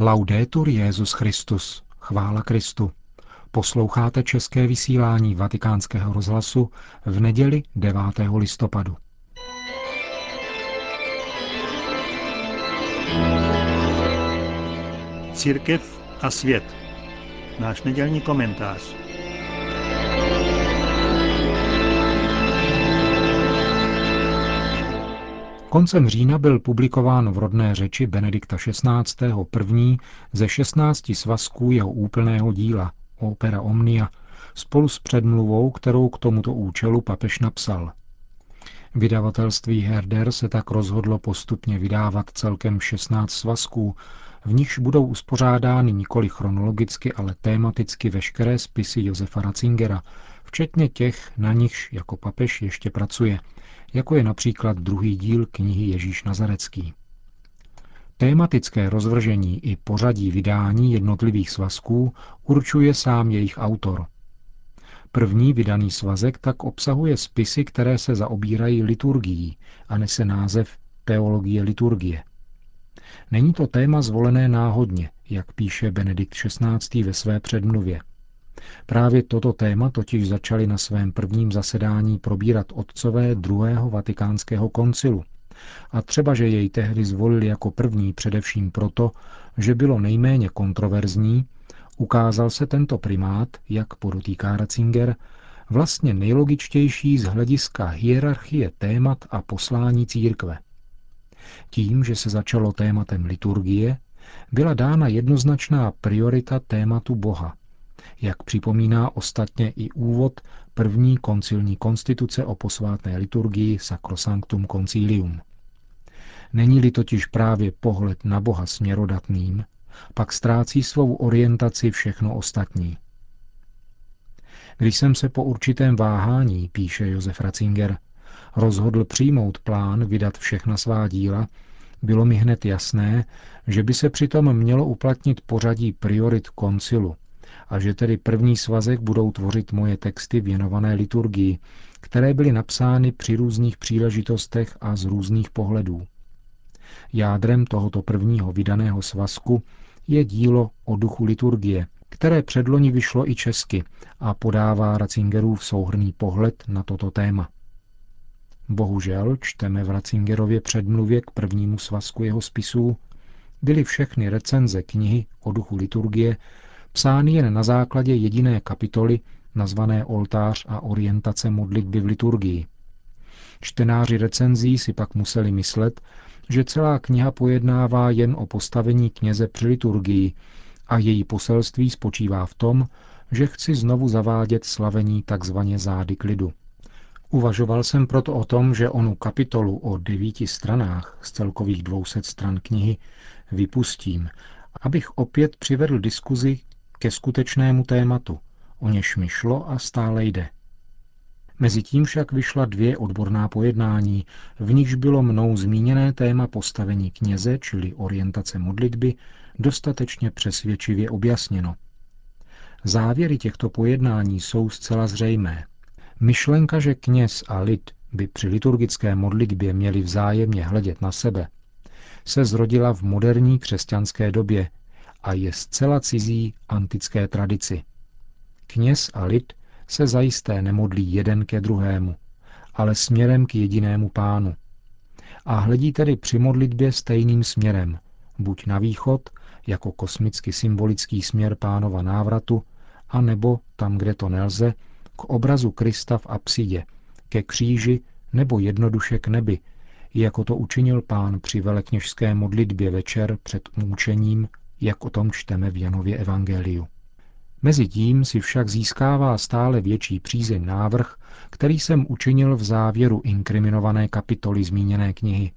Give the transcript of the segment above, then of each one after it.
Laudetur Jezus Christus. Chvála Kristu. Posloucháte české vysílání Vatikánského rozhlasu v neděli 9. listopadu. Církev a svět. Náš nedělní komentář. Koncem října byl publikován v rodné řeči Benedikta XVI. první ze 16 svazků jeho úplného díla, Opera Omnia, spolu s předmluvou, kterou k tomuto účelu papež napsal. Vydavatelství Herder se tak rozhodlo postupně vydávat celkem 16 svazků, v nichž budou uspořádány nikoli chronologicky, ale tématicky veškeré spisy Josefa Ratzingera, včetně těch, na nichž jako papež ještě pracuje, jako je například druhý díl knihy Ježíš Nazarecký. Tématické rozvržení i pořadí vydání jednotlivých svazků určuje sám jejich autor. První vydaný svazek tak obsahuje spisy, které se zaobírají liturgií a nese název Teologie liturgie. Není to téma zvolené náhodně, jak píše Benedikt XVI. ve své předmluvě. Právě toto téma totiž začali na svém prvním zasedání probírat otcové druhého vatikánského koncilu. A třeba, že jej tehdy zvolili jako první především proto, že bylo nejméně kontroverzní, ukázal se tento primát, jak podotýká Ratzinger, vlastně nejlogičtější z hlediska hierarchie témat a poslání církve. Tím, že se začalo tématem liturgie, byla dána jednoznačná priorita tématu Boha, jak připomíná ostatně i úvod první koncilní konstituce o posvátné liturgii Sacrosanctum Concilium. Není-li totiž právě pohled na Boha směrodatným, pak ztrácí svou orientaci všechno ostatní. Když jsem se po určitém váhání, píše Josef Ratzinger, rozhodl přijmout plán vydat všechna svá díla, bylo mi hned jasné, že by se přitom mělo uplatnit pořadí priorit koncilu a že tedy první svazek budou tvořit moje texty věnované liturgii, které byly napsány při různých příležitostech a z různých pohledů. Jádrem tohoto prvního vydaného svazku je dílo o duchu liturgie, které předloni vyšlo i česky a podává Ratzingerův souhrný pohled na toto téma. Bohužel, čteme v Ratzingerově předmluvě k prvnímu svazku jeho spisů, byly všechny recenze knihy o duchu liturgie psány jen na základě jediné kapitoly nazvané Oltář a orientace modlitby v liturgii. Čtenáři recenzí si pak museli myslet, že celá kniha pojednává jen o postavení kněze při liturgii a její poselství spočívá v tom, že chci znovu zavádět slavení takzvaně zády klidu. Uvažoval jsem proto o tom, že onu kapitolu o devíti stranách z celkových dvouset stran knihy vypustím, abych opět přivedl diskuzi ke skutečnému tématu, o něž mi šlo a stále jde. Mezitím však vyšla dvě odborná pojednání, v nichž bylo mnou zmíněné téma postavení kněze, čili orientace modlitby, dostatečně přesvědčivě objasněno. Závěry těchto pojednání jsou zcela zřejmé. Myšlenka, že kněz a lid by při liturgické modlitbě měli vzájemně hledět na sebe, se zrodila v moderní křesťanské době a je zcela cizí antické tradici. Kněz a lid se zajisté nemodlí jeden ke druhému, ale směrem k jedinému pánu. A hledí tedy při modlitbě stejným směrem, buď na východ, jako kosmicky symbolický směr pánova návratu, a nebo tam, kde to nelze, k obrazu Krista v apsidě, ke kříži nebo jednoduše k nebi, jako to učinil pán při velekněžské modlitbě večer před mučením, jak o tom čteme v Janově evangeliu. Mezitím si však získává stále větší přízeň návrh, který jsem učinil v závěru inkriminované kapitoly zmíněné knihy.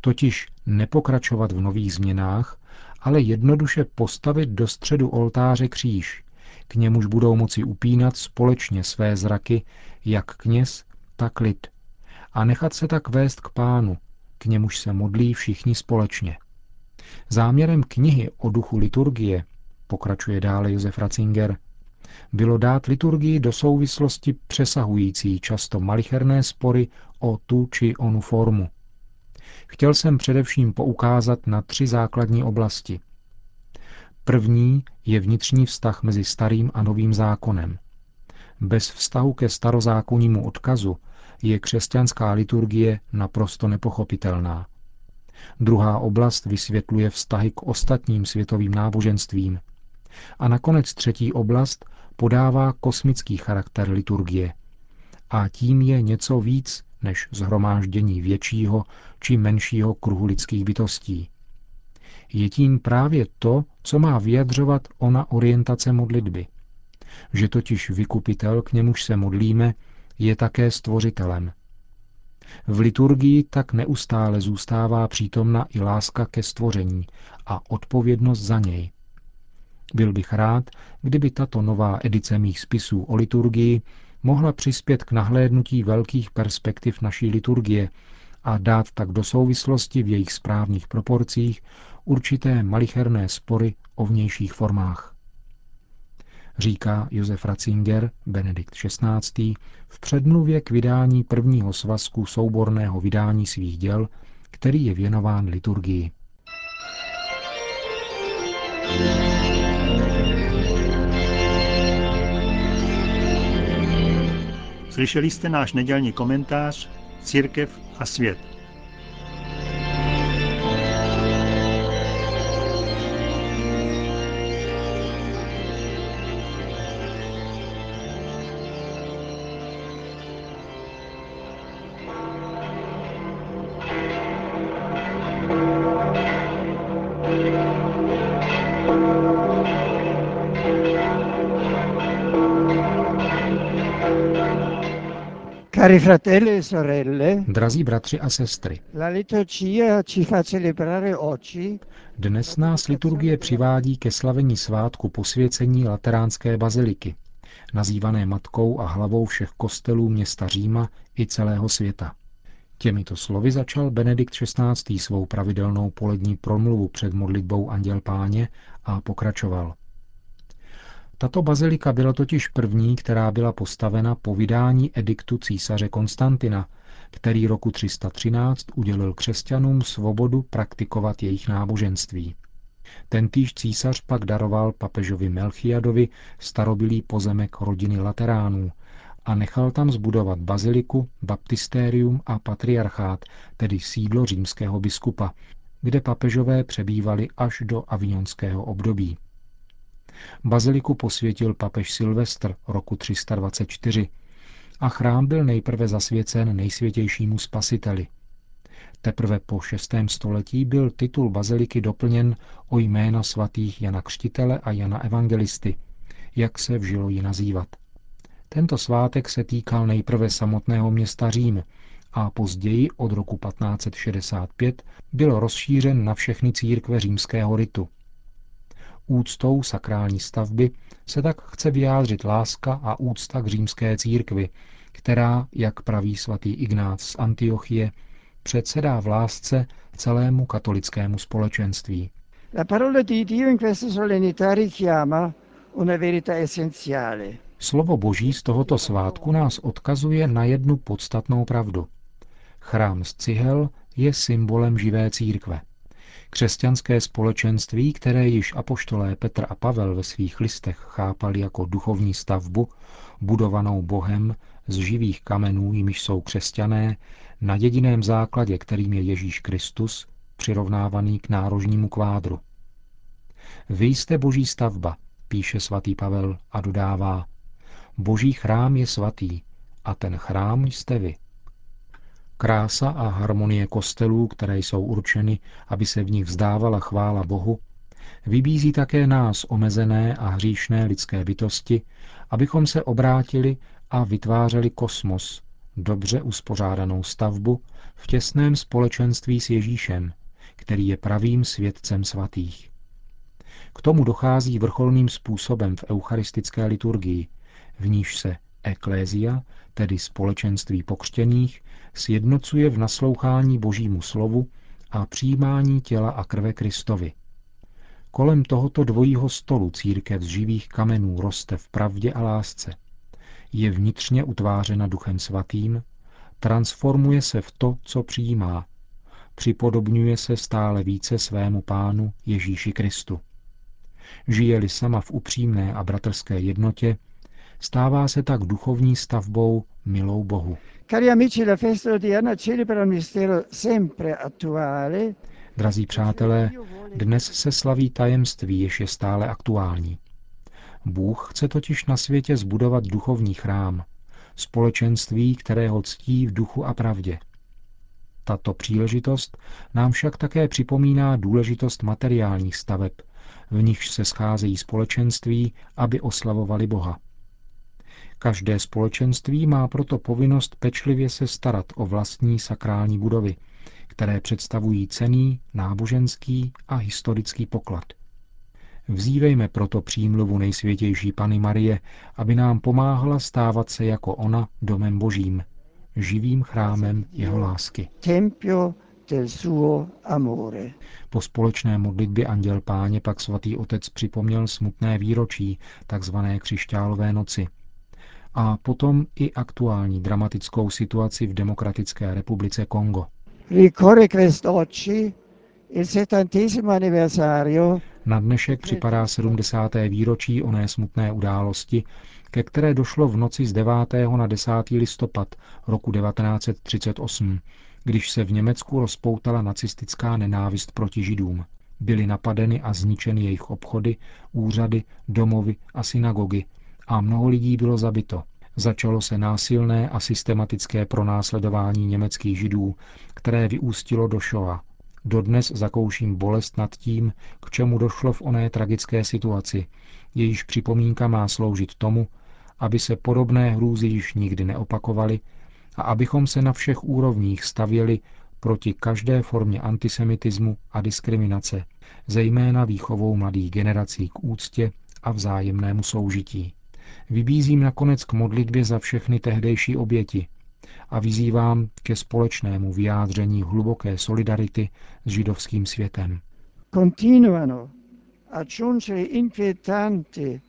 Totiž nepokračovat v nových změnách, ale jednoduše postavit do středu oltáře kříž, k němuž budou moci upínat společně své zraky jak kněz, tak lid, a nechat se tak vést k pánu, k němuž se modlí všichni společně. Záměrem knihy o duchu liturgie, pokračuje dále Josef Ratzinger, bylo dát liturgii do souvislosti přesahující často malicherné spory o tu či onu formu. Chtěl jsem především poukázat na tři základní oblasti. První je vnitřní vztah mezi starým a novým zákonem. Bez vztahu ke starozákonnímu odkazu je křesťanská liturgie naprosto nepochopitelná. Druhá oblast vysvětluje vztahy k ostatním světovým náboženstvím. A nakonec třetí oblast podává kosmický charakter liturgie. A tím je něco víc než zhromáždění většího či menšího kruhu lidských bytostí. Je tím právě to, co má vyjadřovat ona orientace modlitby. Že totiž vykupitel, k němuž se modlíme, je také stvořitelem. V liturgii tak neustále zůstává přítomna i láska ke stvoření a odpovědnost za něj. Byl bych rád, kdyby tato nová edice mých spisů o liturgii mohla přispět k nahlédnutí velkých perspektiv naší liturgie a dát tak do souvislosti v jejich správných proporcích určité malicherné spory o vnějších formách. Říká Josef Ratzinger, Benedikt XVI. v předmluvě k vydání prvního svazku souborného vydání svých děl, který je věnován liturgii. Slyšeli jste náš nedělní komentář Církev a svět. Drazí bratři a sestry, dnes nás liturgie přivádí ke slavení svátku posvěcení Lateránské baziliky, nazývané matkou a hlavou všech kostelů města Říma i celého světa. Těmito slovy začal Benedikt XVI. svou pravidelnou polední promluvu před modlitbou Anděl Páně a pokračoval – tato bazilika byla totiž první, která byla postavena po vydání ediktu císaře Konstantina, který roku 313 udělil křesťanům svobodu praktikovat jejich náboženství. Tentýž císař pak daroval papežovi Melchiadovi starobilý pozemek rodiny Lateránů a nechal tam zbudovat baziliku, baptistérium a patriarchát, tedy sídlo římského biskupa, kde papežové přebývali až do avignonského období. Baziliku posvětil papež Silvestr roku 324 a chrám byl nejprve zasvěcen nejsvětějšímu spasiteli. Teprve po šestém století byl titul baziliky doplněn o jména svatých Jana Křtitele a Jana Evangelisty, jak se vžilo ji nazývat. Tento svátek se týkal nejprve samotného města Řím a později od roku 1565 byl rozšířen na všechny církve římského ritu. Úctou sakrální stavby se tak chce vyjádřit láska a úcta k římské církvi, která, jak praví svatý Ignác z Antiochie, předsedá v lásce celému katolickému společenství. La parola di Dio in questa solennità richiama una verità essenziale. Slovo Boží z tohoto svátku nás odkazuje na jednu podstatnou pravdu. Chrám z cihel je symbolem živé církve. Křesťanské společenství, které již apoštolé Petr a Pavel ve svých listech chápali jako duchovní stavbu, budovanou Bohem z živých kamenů, jimiž jsou křesťané, na jediném základě, kterým je Ježíš Kristus, přirovnávaný k nárožnímu kvádru. Vy jste boží stavba, píše svatý Pavel a dodává, boží chrám je svatý a ten chrám jste vy. Krása a harmonie kostelů, které jsou určeny, aby se v nich vzdávala chvála Bohu, vybízí také nás omezené a hříšné lidské bytosti, abychom se obrátili a vytvářeli kosmos, dobře uspořádanou stavbu v těsném společenství s Ježíšem, který je pravým světcem svatých. K tomu dochází vrcholným způsobem v eucharistické liturgii, v níž se eklézia, tedy společenství pokřtěných, sjednocuje v naslouchání Božímu slovu a přijímání těla a krve Kristovi. Kolem tohoto dvojího stolu církev z živých kamenů roste v pravdě a lásce. Je vnitřně utvářena Duchem Svatým, transformuje se v to, co přijímá, připodobňuje se stále více svému pánu Ježíši Kristu. žije-li sama v upřímné a bratrské jednotě, stává se tak duchovní stavbou milou Bohu. Cari amici, la festa odierna celebra un mistero sempre attuale. Drazí přátelé, dnes se slaví tajemství, jež je stále aktuální. Bůh chce totiž na světě zbudovat duchovní chrám, společenství, které ho ctí v duchu a pravdě. Tato příležitost nám však také připomíná důležitost materiálních staveb, v nichž se scházejí společenství, aby oslavovali Boha. Každé společenství má proto povinnost pečlivě se starat o vlastní sakrální budovy, které představují cený, náboženský a historický poklad. Vzívejme proto přímluvu nejsvětější Pany Marie, aby nám pomáhala stávat se jako ona domem božím, živým chrámem jeho lásky. Tempio del suo amore. Po společné modlitbě Anděl Páně pak svatý otec připomněl smutné výročí, takzvané křišťálové noci, a potom i aktuální dramatickou situaci v Demokratické republice Kongo. Na dnešek připadá 70. výročí oné smutné události, ke které došlo v noci z 9. na 10. listopad roku 1938, když se v Německu rozpoutala nacistická nenávist proti židům. Byly napadeny a zničeny jejich obchody, úřady, domovy a synagogy a mnoho lidí bylo zabito. Začalo se násilné a systematické pronásledování německých židů, které vyústilo do Shoah. Dodnes zakouším bolest nad tím, k čemu došlo v oné tragické situaci, jejíž připomínka má sloužit tomu, aby se podobné hrůzy již nikdy neopakovaly a abychom se na všech úrovních stavěli proti každé formě antisemitismu a diskriminace, zejména výchovou mladých generací k úctě a vzájemnému soužití. Vybízím nakonec k modlitbě za všechny tehdejší oběti a vyzývám ke společnému vyjádření hluboké solidarity s židovským světem. continuano a giungere inquietanti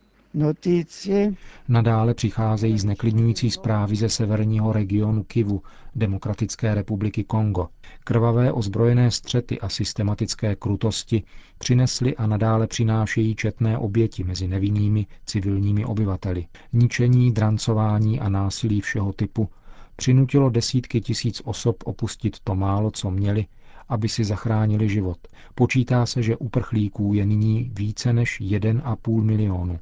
Nadále přicházejí zneklidňující zprávy ze severního regionu Kivu, Demokratické republiky Kongo. Krvavé ozbrojené střety a systematické krutosti přinesly a nadále přinášejí četné oběti mezi nevinnými civilními obyvateli. Ničení, drancování a násilí všeho typu přinutilo desítky tisíc osob opustit to málo, co měli, aby si zachránili život. Počítá se, že uprchlíků je nyní více než 1,5 milionu.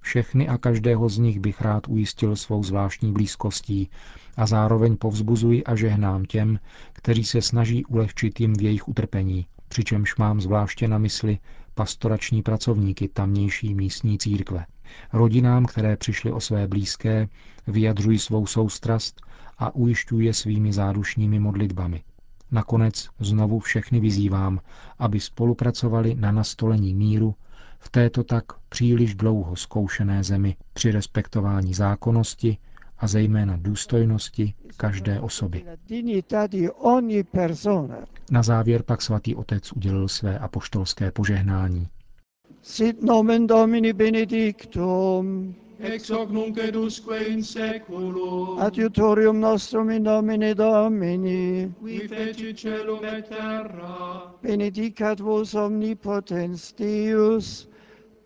Všechny a každého z nich bych rád ujistil svou zvláštní blízkostí a zároveň povzbuzuji a žehnám těm, kteří se snaží ulehčit jim v jejich utrpení, přičemž mám zvláště na mysli pastorační pracovníky tamnější místní církve. Rodinám, které přišly o své blízké, vyjadřují svou soustrast a ujišťuji je svými zádušními modlitbami. Nakonec znovu všechny vyzývám, aby spolupracovali na nastolení míru v této tak příliš dlouho zkoušené zemi při respektování zákonnosti a zejména důstojnosti každé osoby. Na závěr pak svatý otec udělil své apoštolské požehnání. Sit nomen Domini benedictum, ex hoc nunc edusque in seculum, adiutorium nostrum in nomine Domini, qui feci celum et terra, benedicat vos omnipotens Deus,